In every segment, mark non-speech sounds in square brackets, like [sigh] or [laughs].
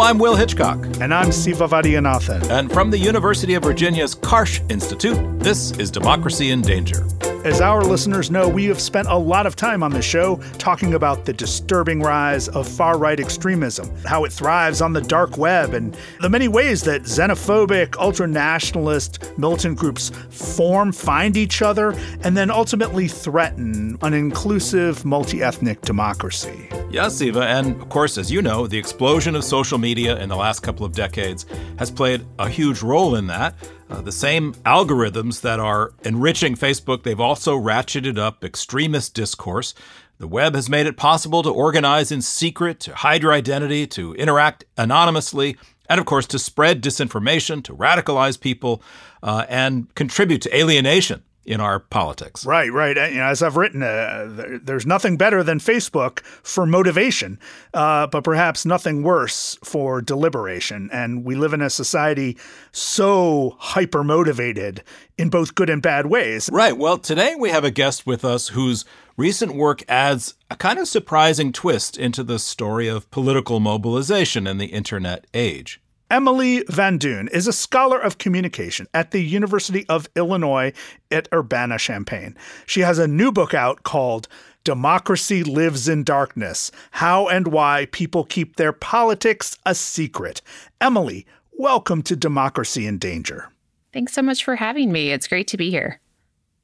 I'm Will Hitchcock. And I'm Siva Vaidhyanathan. And from the University of Virginia's Karsh Institute, this is Democracy in Danger. As our listeners know, we have spent a lot of time on the show talking about the disturbing rise of far right extremism, how it thrives on the dark web, and the many ways that xenophobic, ultra nationalist militant groups form, find each other, and then ultimately threaten an inclusive, multi ethnic democracy. Yes, Siva, and of course, as you know, the explosion of social media in the last couple of decades has played a huge role in that. Uh, the same algorithms that are enriching Facebook, they've also ratcheted up extremist discourse. The web has made it possible to organize in secret, to hide your identity, to interact anonymously, and of course to spread disinformation, to radicalize people, uh, and contribute to alienation in our politics. Right, right. You know, as I've written, uh, there's nothing better than Facebook for motivation, uh, but perhaps nothing worse for deliberation. And we live in a society so hyper motivated in both good and bad ways. Right. Well, today we have a guest with us whose recent work adds a kind of surprising twist into the story of political mobilization in the internet age. Emily Van Duyn is a scholar of communication at the University of Illinois at Urbana Champaign. She has a new book out called Democracy Lives in Darkness How and Why People Keep Their Politics a Secret. Emily, welcome to Democracy in Danger. Thanks so much for having me. It's great to be here.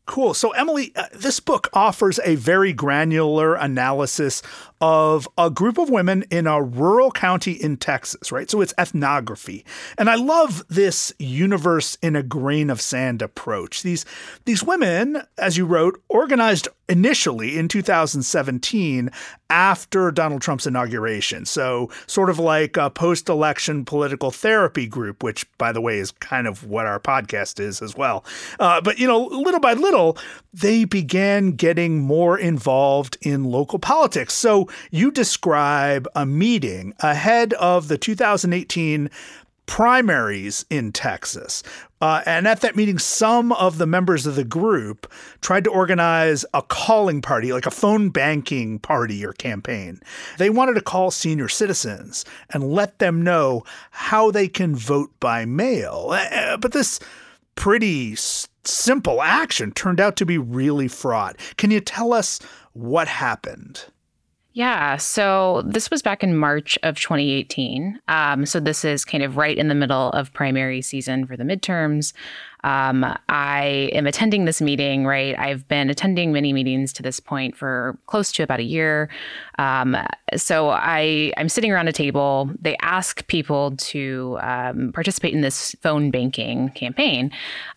Cool. So, Emily, uh, this book offers a very granular analysis of a group of women in a rural county in Texas, right? So it's ethnography. And I love this universe in a grain of sand approach. These these women, as you wrote, organized initially in 2017 after Donald Trump's inauguration. So sort of like a post-election political therapy group, which by the way is kind of what our podcast is as well. Uh, but you know, little by little, they began getting more involved in local politics. So you describe a meeting ahead of the 2018 primaries in Texas. Uh, and at that meeting, some of the members of the group tried to organize a calling party, like a phone banking party or campaign. They wanted to call senior citizens and let them know how they can vote by mail. Uh, but this pretty simple action turned out to be really fraught. Can you tell us what happened? Yeah, so this was back in March of 2018. Um, so this is kind of right in the middle of primary season for the midterms. Um, I am attending this meeting, right? I've been attending many meetings to this point for close to about a year. Um, so I, I'm sitting around a table. They ask people to um, participate in this phone banking campaign.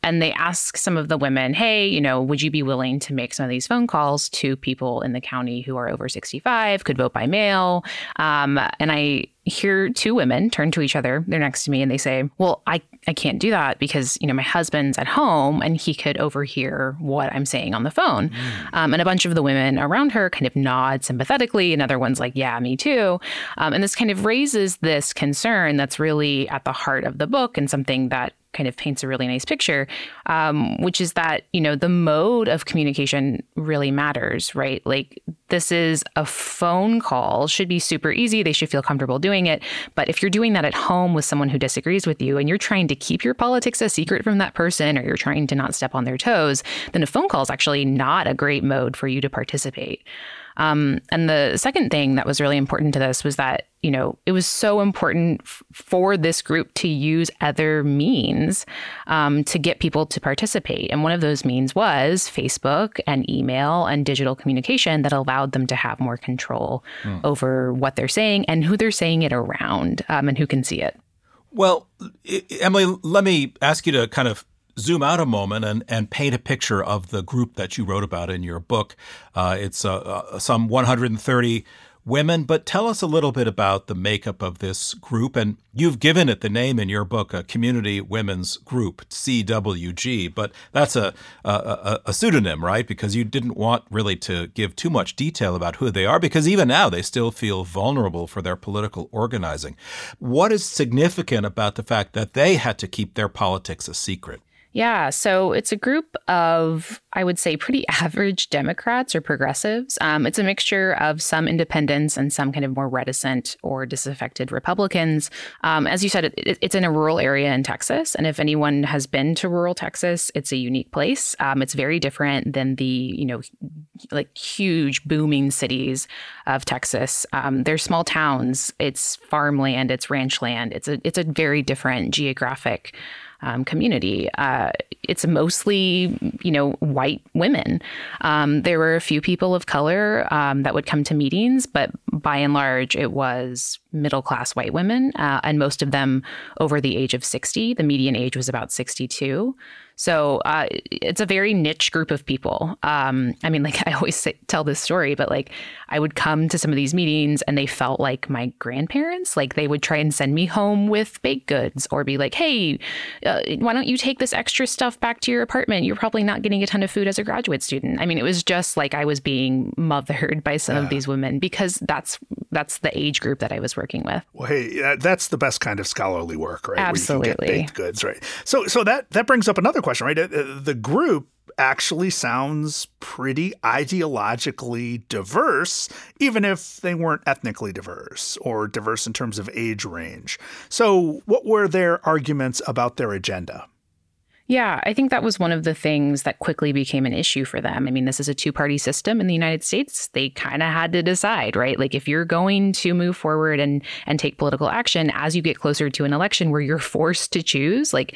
And they ask some of the women, hey, you know, would you be willing to make some of these phone calls to people in the county who are over 65, could vote by mail? Um, and I hear two women turn to each other. They're next to me and they say, Well, I, I can't do that because, you know, my husband's at home and he could overhear what I'm saying on the phone. Mm. Um, and a bunch of the women around her kind of nod sympathetically. Another ones like, Yeah, me too. Um, and this kind of raises this concern that's really at the heart of the book and something that kind of paints a really nice picture, um, which is that, you know, the mode of communication really matters, right? Like this is a phone call, should be super easy. They should feel comfortable doing it. But if you're doing that at home with someone who disagrees with you and you're trying to keep your politics a secret from that person or you're trying to not step on their toes, then a phone call is actually not a great mode for you to participate. Um, and the second thing that was really important to this was that, you know, it was so important f- for this group to use other means um, to get people to participate. And one of those means was Facebook and email and digital communication that allowed them to have more control mm. over what they're saying and who they're saying it around um, and who can see it. Well, Emily, let me ask you to kind of zoom out a moment and, and paint a picture of the group that you wrote about in your book. Uh, it's uh, uh, some 130 women, but tell us a little bit about the makeup of this group. And you've given it the name in your book, a Community Women's Group, CWG, but that's a, a, a, pseudonym, right? Because you didn't want really to give too much detail about who they are, because even now they still feel vulnerable for their political organizing. What is significant about the fact that they had to keep their politics a secret? Yeah, so it's a group of, I would say, pretty [laughs] average Democrats or progressives. Um, it's a mixture of some independents and some kind of more reticent or disaffected Republicans. Um, as you said, it, it's in a rural area in Texas. And if anyone has been to rural Texas, it's a unique place. Um, it's very different than the, you know, like huge booming cities of Texas. Um, they're small towns, it's farmland, it's ranch land. It's a, it's a very different geographic um, community. Uh, it's mostly, you know, white women. Um, there were a few people of color um, that would come to meetings, but by and large, it was middle class white women, uh, and most of them over the age of 60. The median age was about 62. So uh, it's a very niche group of people. Um, I mean, like [laughs] I always say, tell this story, but like I would come to some of these meetings and they felt like my grandparents. Like they would try and send me home with baked goods or be like, hey, uh, why don't you take this extra stuff back to your apartment? You're probably not getting a ton of food as a graduate student. I mean, it was just like I was being mothered [laughs] by some yeah. of these women because that's that's the age group that I was working with. Well, hey, that's the best kind of scholarly work, right? Absolutely. goods, right? So, so that that brings up another question, right? Uh, uh, the group actually sounds pretty ideologically diverse, even if they weren't ethnically diverse or diverse in terms of age range. So, what were their arguments about their agenda? Yeah, I think that was one of the things that quickly became an issue for them. I mean, this is a two party system in the United States. They kind of had to decide, right? Like if you're going to move forward and and take political action as you get closer to an election where you're [laughs] forced to choose, like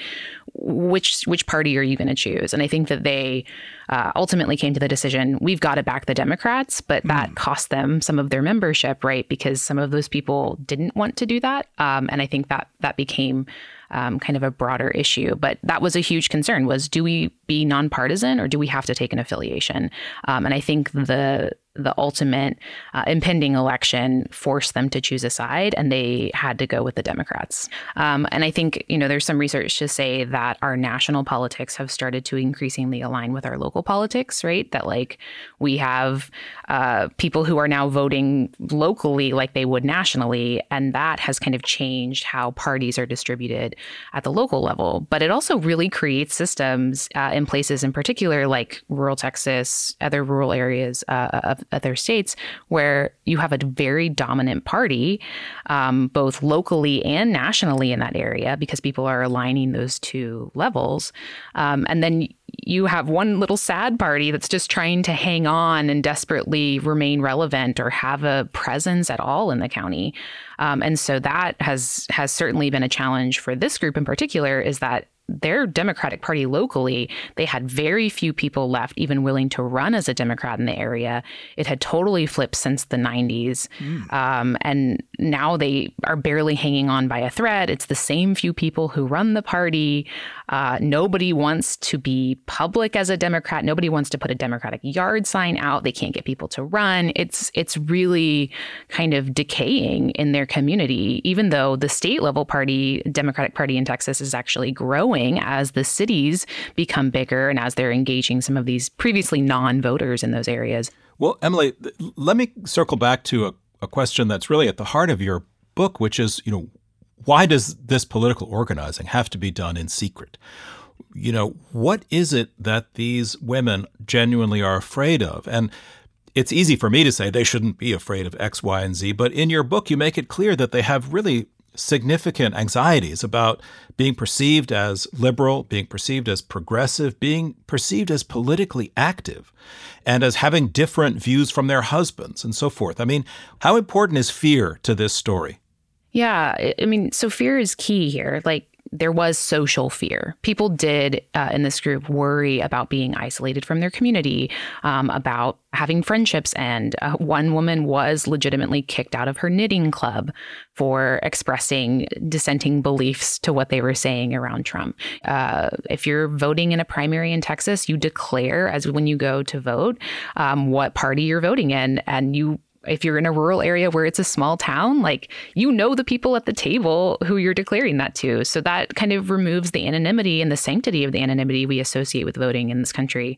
which which party are you going to choose? And I think that they uh, ultimately came to the decision we've got to back the Democrats, but that mm. cost them some of their membership, right? Because some of those people didn't want to do that, um, and I think that that became um, kind of a broader issue. But that was a huge concern: was do we be nonpartisan or do we have to take an affiliation? Um, and I think the the ultimate uh, impending election forced them to choose a side, and they had to go with the Democrats. Um, and I think you know there's some research to say that our national politics have started to increasingly align with our local politics, right? That like we have uh, people who are now voting locally like they would nationally, and that has kind of changed how parties are distributed at the local level. But it also really creates systems uh, in places, in particular, like rural Texas, other rural areas uh, of other states where you have a very dominant party, um, both locally and nationally in that area, because people are aligning those two levels. Um, and then you have one little sad party that's just trying to hang on and desperately remain relevant or have a presence at all in the county. Um, and so that has has certainly been a challenge for this group in particular. Is that their Democratic Party locally, they had very few people left even willing to run as a Democrat in the area. It had totally flipped since the 90s. Mm. Um, and now they are barely hanging on by a thread. It's the same few people who run the party. Uh, nobody wants to be public as a Democrat. Nobody wants to put a Democratic yard sign out. They can't get people to run. It's it's really kind of decaying in their community, even though the state level party, Democratic Party in Texas, is actually growing as the cities become bigger and as they're engaging some of these previously non-voters in those areas. Well, Emily, let me circle back to a, a question that's really at the heart of your book, which is, you know, why does this political organizing have to be done in secret? You know, what is it that these women genuinely are afraid of? And it's easy for me to say they shouldn't be afraid of X, Y, and Z, but in your book, you make it clear that they have really significant anxieties about being perceived as liberal, being perceived as progressive, being perceived as politically active, and as having different views from their husbands and so forth. I mean, how important is fear to this story? Yeah, I mean, so fear is key here. Like there was social fear. People did uh, in this group worry about being isolated from their community, um, about having friendships and Uh, one woman was legitimately kicked out of her knitting club for expressing dissenting beliefs to what they were saying around Trump. Uh, if you're voting in a primary in Texas, you declare as when you go to vote um, what party you're voting in, and you if you're in a rural area where it's a small town, like you know the people at the table who you're declaring that to. So that kind of removes the anonymity and the sanctity of the anonymity we associate with voting in this country.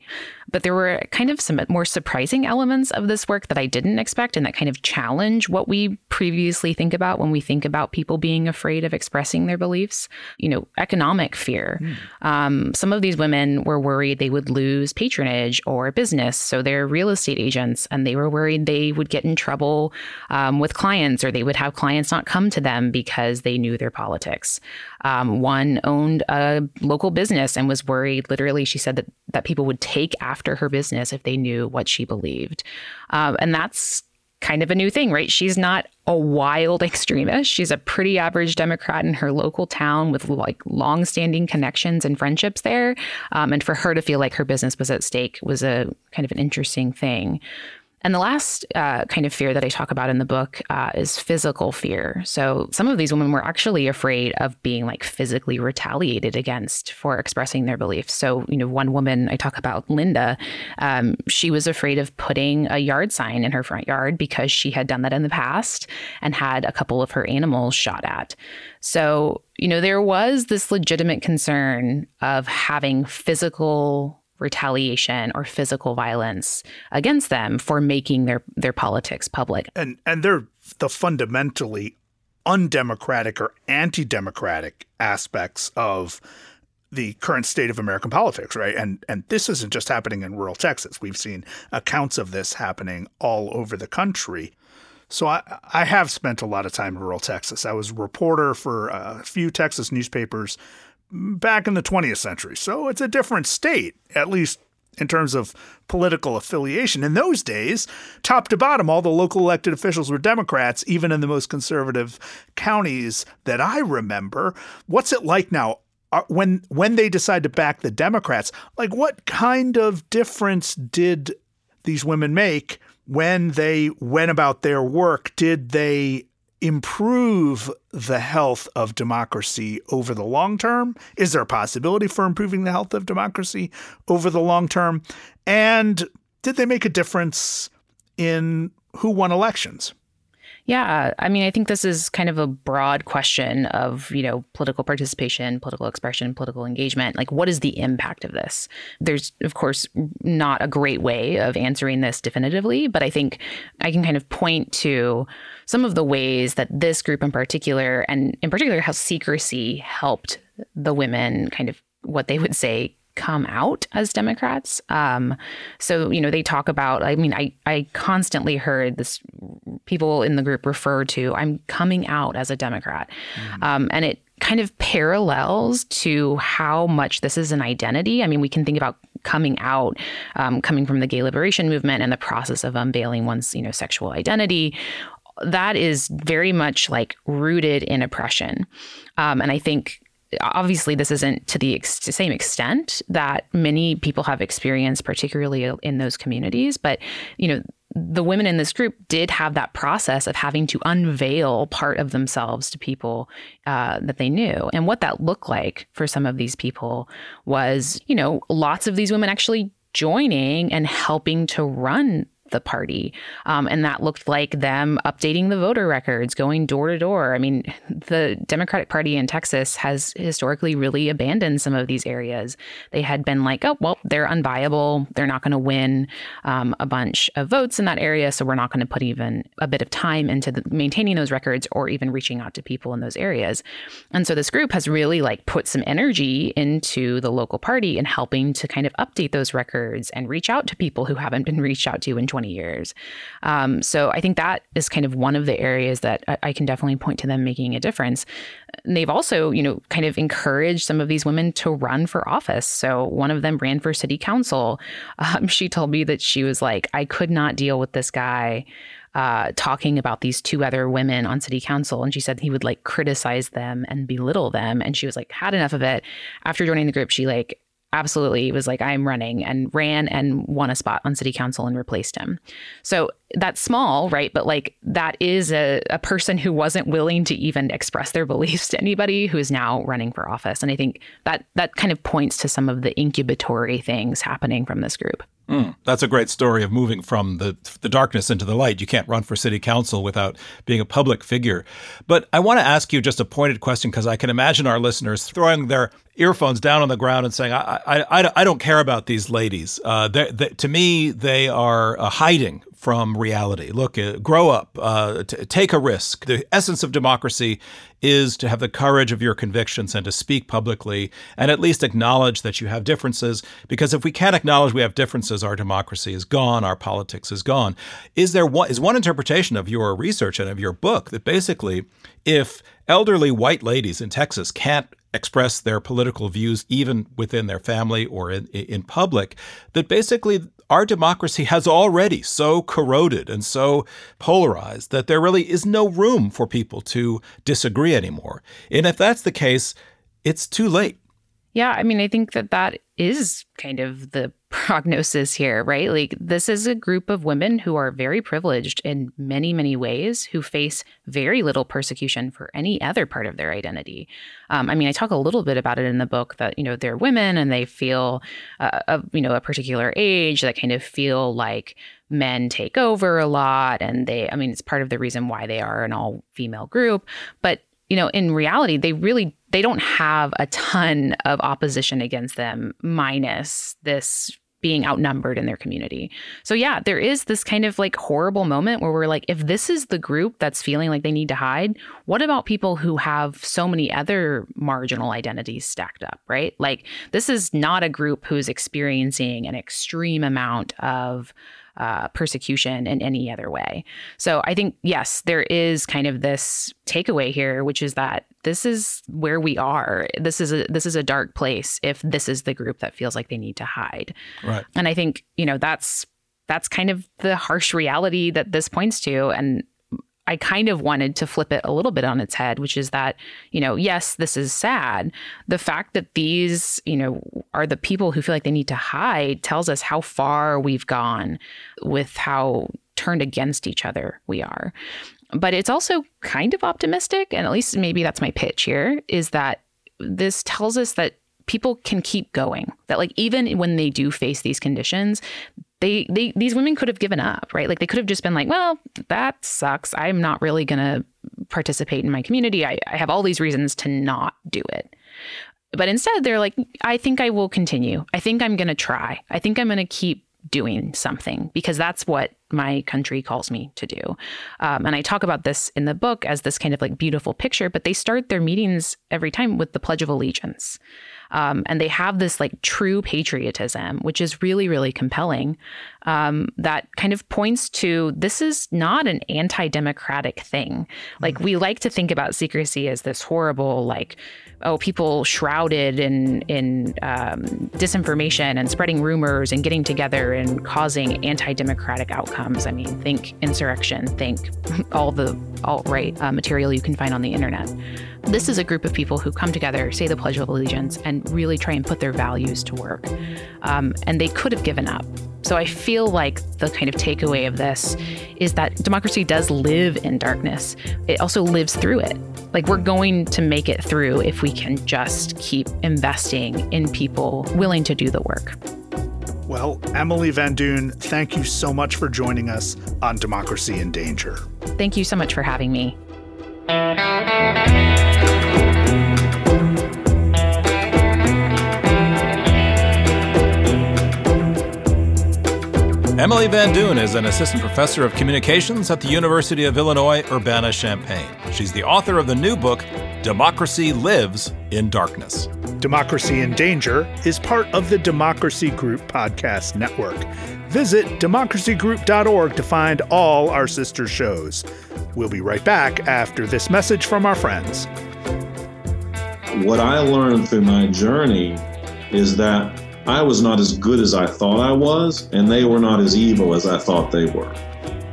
But there were kind of some more surprising elements of this work that I didn't expect and that kind of challenge what we previously think about when we think about people being afraid of expressing their beliefs. You know, economic fear. Mm. Um, some of these women were worried they would lose patronage or business. So they're real estate agents and they were worried they would get in trouble um, with clients or they would have clients not come to them because they knew their politics. Um, one owned a local business and was worried. Literally, she said that that people would take after her business if they knew what she believed, um, and that's kind of a new thing, right? She's not a wild [laughs] extremist. She's a pretty average Democrat in her local town with like long-standing connections and friendships there. Um, and for her to feel like her business was at stake was a kind of an interesting thing. And the last uh, kind of fear that I talk about in the book uh, is physical fear. So some of these women were actually afraid of being like physically retaliated against for expressing their beliefs. So, you know, one woman I talk about, Linda, um, she was afraid of putting a yard sign in her front yard because she had done that in the past and had a couple of her animals shot at. So, you know, there was this legitimate concern of having physical retaliation or physical violence against them for making their their politics public. And and they're the fundamentally undemocratic or anti-democratic aspects of the current state of American politics, right? And and this isn't just happening in rural Texas. We've seen accounts of this happening all over the country. So I, I have spent a lot of time in rural Texas. I was a reporter for uh, a few Texas newspapers back in the 20th century. So it's a different state, at least in terms of political affiliation. In those days, top to bottom, all the local elected officials were Democrats, even in the most conservative counties that I remember. What's it like now? Uh, when when they decide to back the Democrats, like what kind of difference did these women make when they went about their work? Did they improve the health of democracy over the long term? Is there a possibility for improving the health of democracy over the long term? And did they make a difference in who won elections? Yeah, I mean, I think this is kind of a broad question of, you know, political participation, political expression, political engagement. Like, what is the impact of this? There's, of course, not a great way of answering this definitively, but I think I can kind of point to some of the ways that this group in particular, and in particular how secrecy helped the women kind of what they would say come out as Democrats. Um, so, you know, they talk about, I mean, I, I constantly heard this people in the group refer to, I'm coming out as a Democrat. Mm-hmm. Um, and it kind of parallels to how much this is an identity. I mean, we can think about coming out, um, coming from the gay liberation movement and the process of unveiling one's, you know, sexual identity that is very much like rooted in oppression. Um, and I think obviously this isn't to the ex- same extent that many people have experienced particularly in those communities but you know the women in this group did have that process of having to unveil part of themselves to people uh, that they knew. And what that looked like for some of these people was you know lots of these women actually joining and helping to run the party. Um, and that looked like them updating the voter records, going door to door. I mean, the Democratic Party in Texas has historically really abandoned some of these areas. They had been like, oh, well, they're unviable. They're not going to win um, a bunch of votes in that area. So we're not going to put even a bit of time into the, maintaining those records or even reaching out to people in those areas. And so this group has really like put some energy into the local party and helping to kind of update those records and reach out to people who haven't been reached out to in 20 20 years. Um, so I think that is kind of one of the areas that I, I can definitely point to them making a difference. And they've also, you know, kind of encouraged some of these women to run for office. So one of them ran for city council. Um, she told me that she was like, I could not deal with this guy. Uh, talking about these two other women on city council. And she said he would like criticize them and belittle them. And she was like, had enough of it. After joining the group, she like absolutely was like, I'm running and ran and won a spot on city council and replaced him. So that's small, right? But like that is a, a person who wasn't willing to even express their beliefs to anybody who is now running for office. And I think that that kind of points to some of the incubatory things happening from this group. Mm, that's a great story of moving from the the darkness into the light. You can't run for city council without being a public figure. But I want to ask you just a pointed question because I can imagine our listeners throwing their earphones down on the ground and saying, "I I, I, I don't care about these ladies. Uh, they, to me, they are uh, hiding from reality. Look, uh, grow up, uh, t- take a risk. The essence of democracy is to have the courage of your convictions and to speak publicly and at least acknowledge that you have differences. Because if we can't acknowledge we have differences, our democracy is gone, our politics is gone. Is there one, is one interpretation of your research and of your book that basically, if elderly white ladies in Texas can't express their political views even within their family or in, in public, that basically our democracy has already so corroded and so polarized that there really is no room for people to disagree anymore. And if that's the case, it's too late. Yeah, I mean, I think that that is kind of the prognosis here, right? Like, this is a group of women who are very privileged in many, many ways, who face very little persecution for any other part of their identity. Um, I mean, I talk a little bit about it in the book that, you know, they're women and they feel, uh, a, you know, a particular age that kind of feel like men take over a lot. And they, I mean, it's part of the reason why they are an all female group. But you know, in reality, they really they don't have a ton of opposition against them, minus this being outnumbered in their community. So yeah, there is this kind of like horrible moment where we're like, if this is the group that's feeling like they need to hide, what about people who have so many other marginal identities stacked up, right? Like this is not a group who's experiencing an extreme amount of uh, persecution in any other way. So I think, yes, there is kind of this takeaway here, which is that this is where we are. This is a this is a dark place if this is the group that feels like they need to hide. Right. And I think, you know, that's that's kind of the harsh reality that this points to. And I kind of wanted to flip it a little bit on its head, which is that, you know, yes, this is sad. The fact that these, you know, are the people who feel like they need to hide tells us how far we've gone with how turned against each other we are. But it's also kind of optimistic, and at least maybe that's my pitch here, is that this tells us that people can keep going. That like even when they do face these conditions, they they these women could have given up, right? Like they could have just been like, well, that sucks. I'm not really gonna participate in my community. I, I have all these reasons to not do it. But instead, they're like, I think I will continue. I think I'm gonna try. I think I'm gonna keep doing something because that's what my country calls me to do. Um, and I talk about this in the book as this kind of like beautiful picture, but they start their meetings every time with the Pledge of Allegiance. Um, and they have this like true patriotism, which is really, really compelling. Um, that kind of points to this is not an anti democratic thing. Like, we like to think about secrecy as this horrible, like, oh, people shrouded in in um, disinformation and spreading rumors and getting together and causing anti-democratic outcomes. I mean, think insurrection, think [laughs] all the alt-right uh, material you can find on the internet. This is a group of people who come together, say the Pledge of Allegiance, and really try and put their values to work. Um, and they could have given up. So I feel like the kind of takeaway of this is that democracy does live in darkness. It also lives through it. Like we're going to make it through if we can just keep investing in people willing to do the work. Well, Emily Van Duyn, thank you so much for joining us on Democracy in Danger. Thank you so much for having me. Emily Van Duyn is an assistant professor of communications at the University of Illinois Urbana Champaign. She's the author of the new book, Democracy Lives in Darkness. Democracy in Danger is part of the Democracy Group podcast network. Visit democracygroup.org to find all our sister shows. We'll be right back after this message from our friends. What I learned through my journey is that I was not as good as I thought I was, and they were not as evil as I thought they were.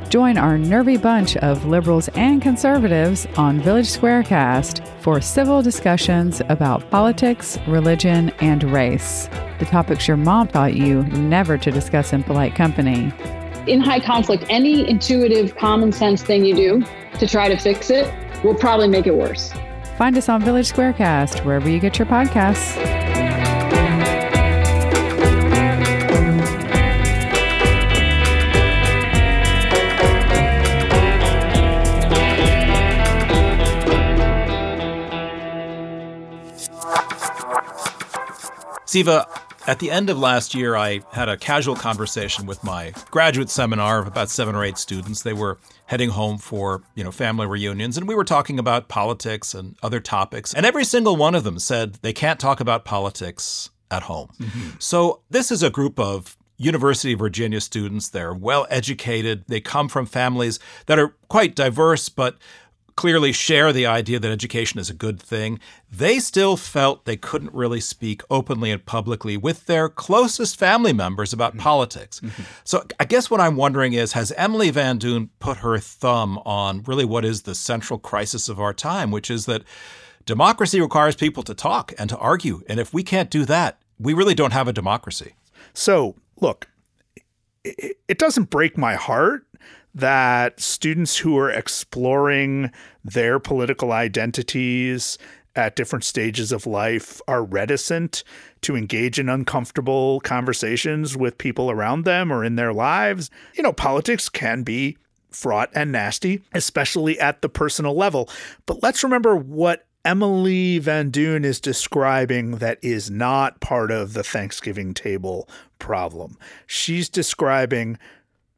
Join our nervy bunch of liberals and conservatives on Village Squarecast for civil discussions about politics, religion, and race. The topics your mom taught you never to discuss in polite company. In high conflict, any intuitive, common sense thing you do to try to fix it will probably make it worse. Find us on Village Squarecast, wherever you get your podcasts. Siva, at the end of last year, I had a casual conversation with my graduate seminar of about seven or eight students. They were heading home for, you know, family reunions, and we were talking about politics and other topics. And every single one of them said they can't talk about politics at home. Mm-hmm. So this is a group of University of Virginia students. They're well educated. They come from families that are quite diverse, but clearly share the idea that education is a good thing, they still felt they couldn't really speak openly and publicly with their closest family members about mm-hmm. politics. Mm-hmm. So I guess what I'm wondering is has Emily Van Duyn put her thumb on really what is the central crisis of our time, which is that democracy requires people to talk and to argue. And if we can't do that, we really don't have a democracy. So, look, it doesn't break my heart that students who are exploring their political identities at different stages of life are reticent to engage in uncomfortable conversations with people around them or in their lives. You know, politics can be fraught and nasty, especially at the personal level. But let's remember what Emily Van Duyn is describing that is not part of the Thanksgiving table problem. She's describing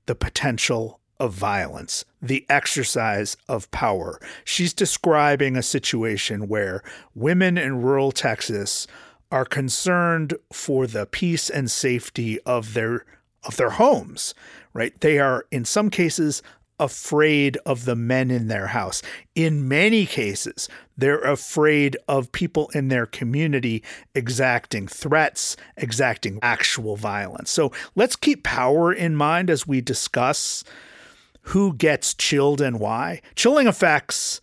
the potential of violence, the exercise of power. She's describing a situation where women in rural Texas are concerned for the peace and safety of their of their homes, right? They are in some cases afraid of the men in their house. In many cases, they're afraid of people in their community exacting threats, exacting actual violence. So let's keep power in mind as we discuss who gets chilled and why. Chilling effects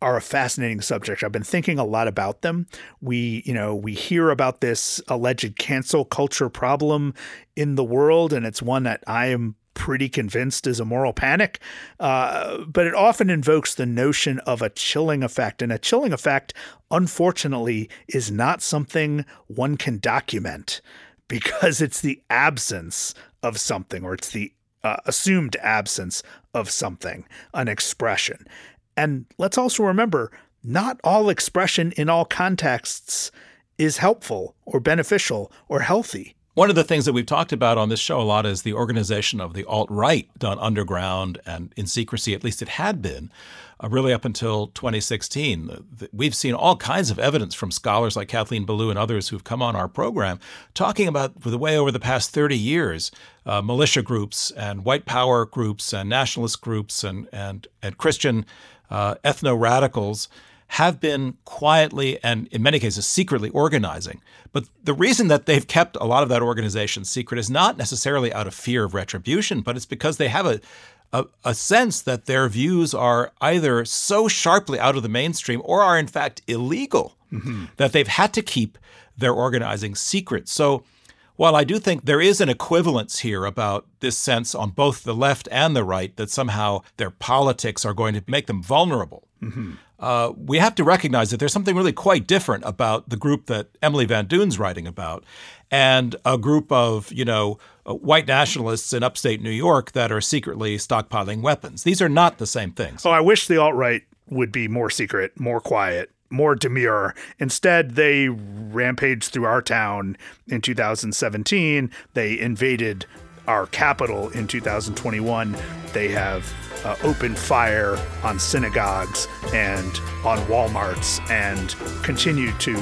are a fascinating subject. I've been thinking a lot about them. We, you know, we hear about this alleged cancel culture problem in the world, and it's one that I am pretty convinced is a moral panic. Uh, but it often invokes the notion of a chilling effect. And a chilling effect, unfortunately, is not something one can document [laughs] because it's the absence of something or it's the uh, assumed absence of something, an expression. And let's also remember not all expression in all contexts is helpful or beneficial or healthy. One of the things that we've talked about on this show a lot is the organization of the alt right done underground and in secrecy, at least it had been, uh, really up until 2016. We've seen all kinds of evidence from scholars like Kathleen Belew and others who've come on our program talking about the way over the past 30 years, uh, militia groups and white power groups and nationalist groups and, and, and Christian uh, ethno radicals have been quietly and in many cases secretly organizing. But the reason that they've kept a lot of that organization secret is not necessarily out of fear of retribution, but it's because they have a, a, a, sense that their views are either so sharply out of the mainstream or are in fact illegal mm-hmm. that they've had to keep their organizing secret. So while I do think there is an equivalence here about this sense on both the left and the right that somehow their politics are going to make them vulnerable. Mm-hmm uh, we have to recognize that there's something really quite different about the group that Emily Van Duyn's writing about and a group of, you know, uh, white nationalists in upstate New York that are secretly stockpiling weapons. These are not the same things. Oh, I wish the alt right would be more secret, more quiet, more demure. Instead, they rampaged through our town in 2017. They invaded our capital in 2021. They have uh, opened fire on synagogues and on Walmarts and continue to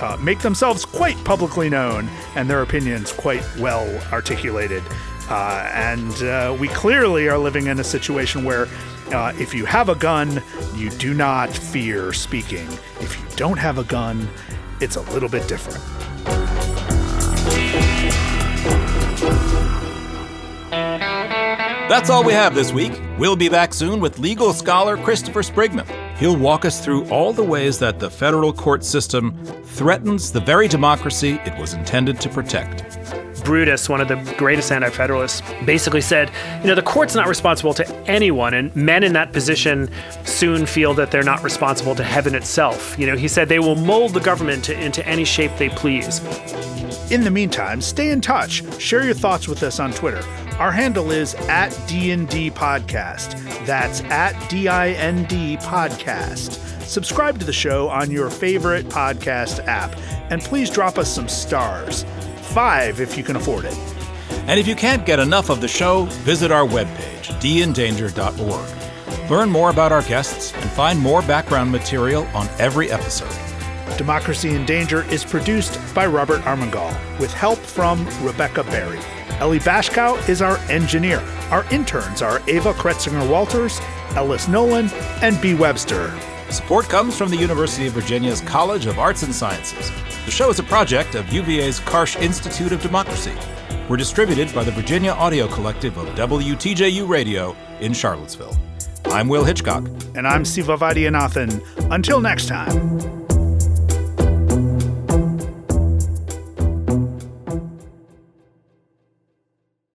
uh, make themselves quite publicly known and their opinions quite well articulated. Uh, and uh, we clearly are living in a situation where uh, if you have a gun, you do not fear speaking. If you don't have a gun, it's a little bit different. That's all we have this week. We'll be back soon with legal scholar Christopher Sprigman. He'll walk us through all the ways that the federal court system threatens the very democracy it was intended to protect. Brutus, one of the greatest anti federalists, basically said, you know, the court's not responsible to anyone, and men in that position soon feel that they're not responsible to heaven itself. You know, he said they will mold the government to, into any shape they please. In the meantime, stay in touch. Share your thoughts with us on Twitter. Our handle is at D&D Podcast. That's at D-I-N-D Podcast. subscribe to the show on your favorite podcast app, and please drop us some stars. Five if you can afford it. And if you can't get enough of the show, visit our webpage, dindanger.org. Learn more about our guests and find more background material on every episode. Democracy in Danger is produced by Robert Armengol with help from Rebecca Berry. Ellie Bashkow is our engineer. Our interns are Ava Kretzinger Walters, Ellis Nolan, and B. Webster. Support comes from the University of Virginia's College of Arts and Sciences. The show is a project of UVA's Karsh Institute of Democracy. We're distributed by the Virginia Audio Collective of WTJU Radio in Charlottesville. I'm Will Hitchcock. And I'm Siva Vaidhyanathan. Until next time.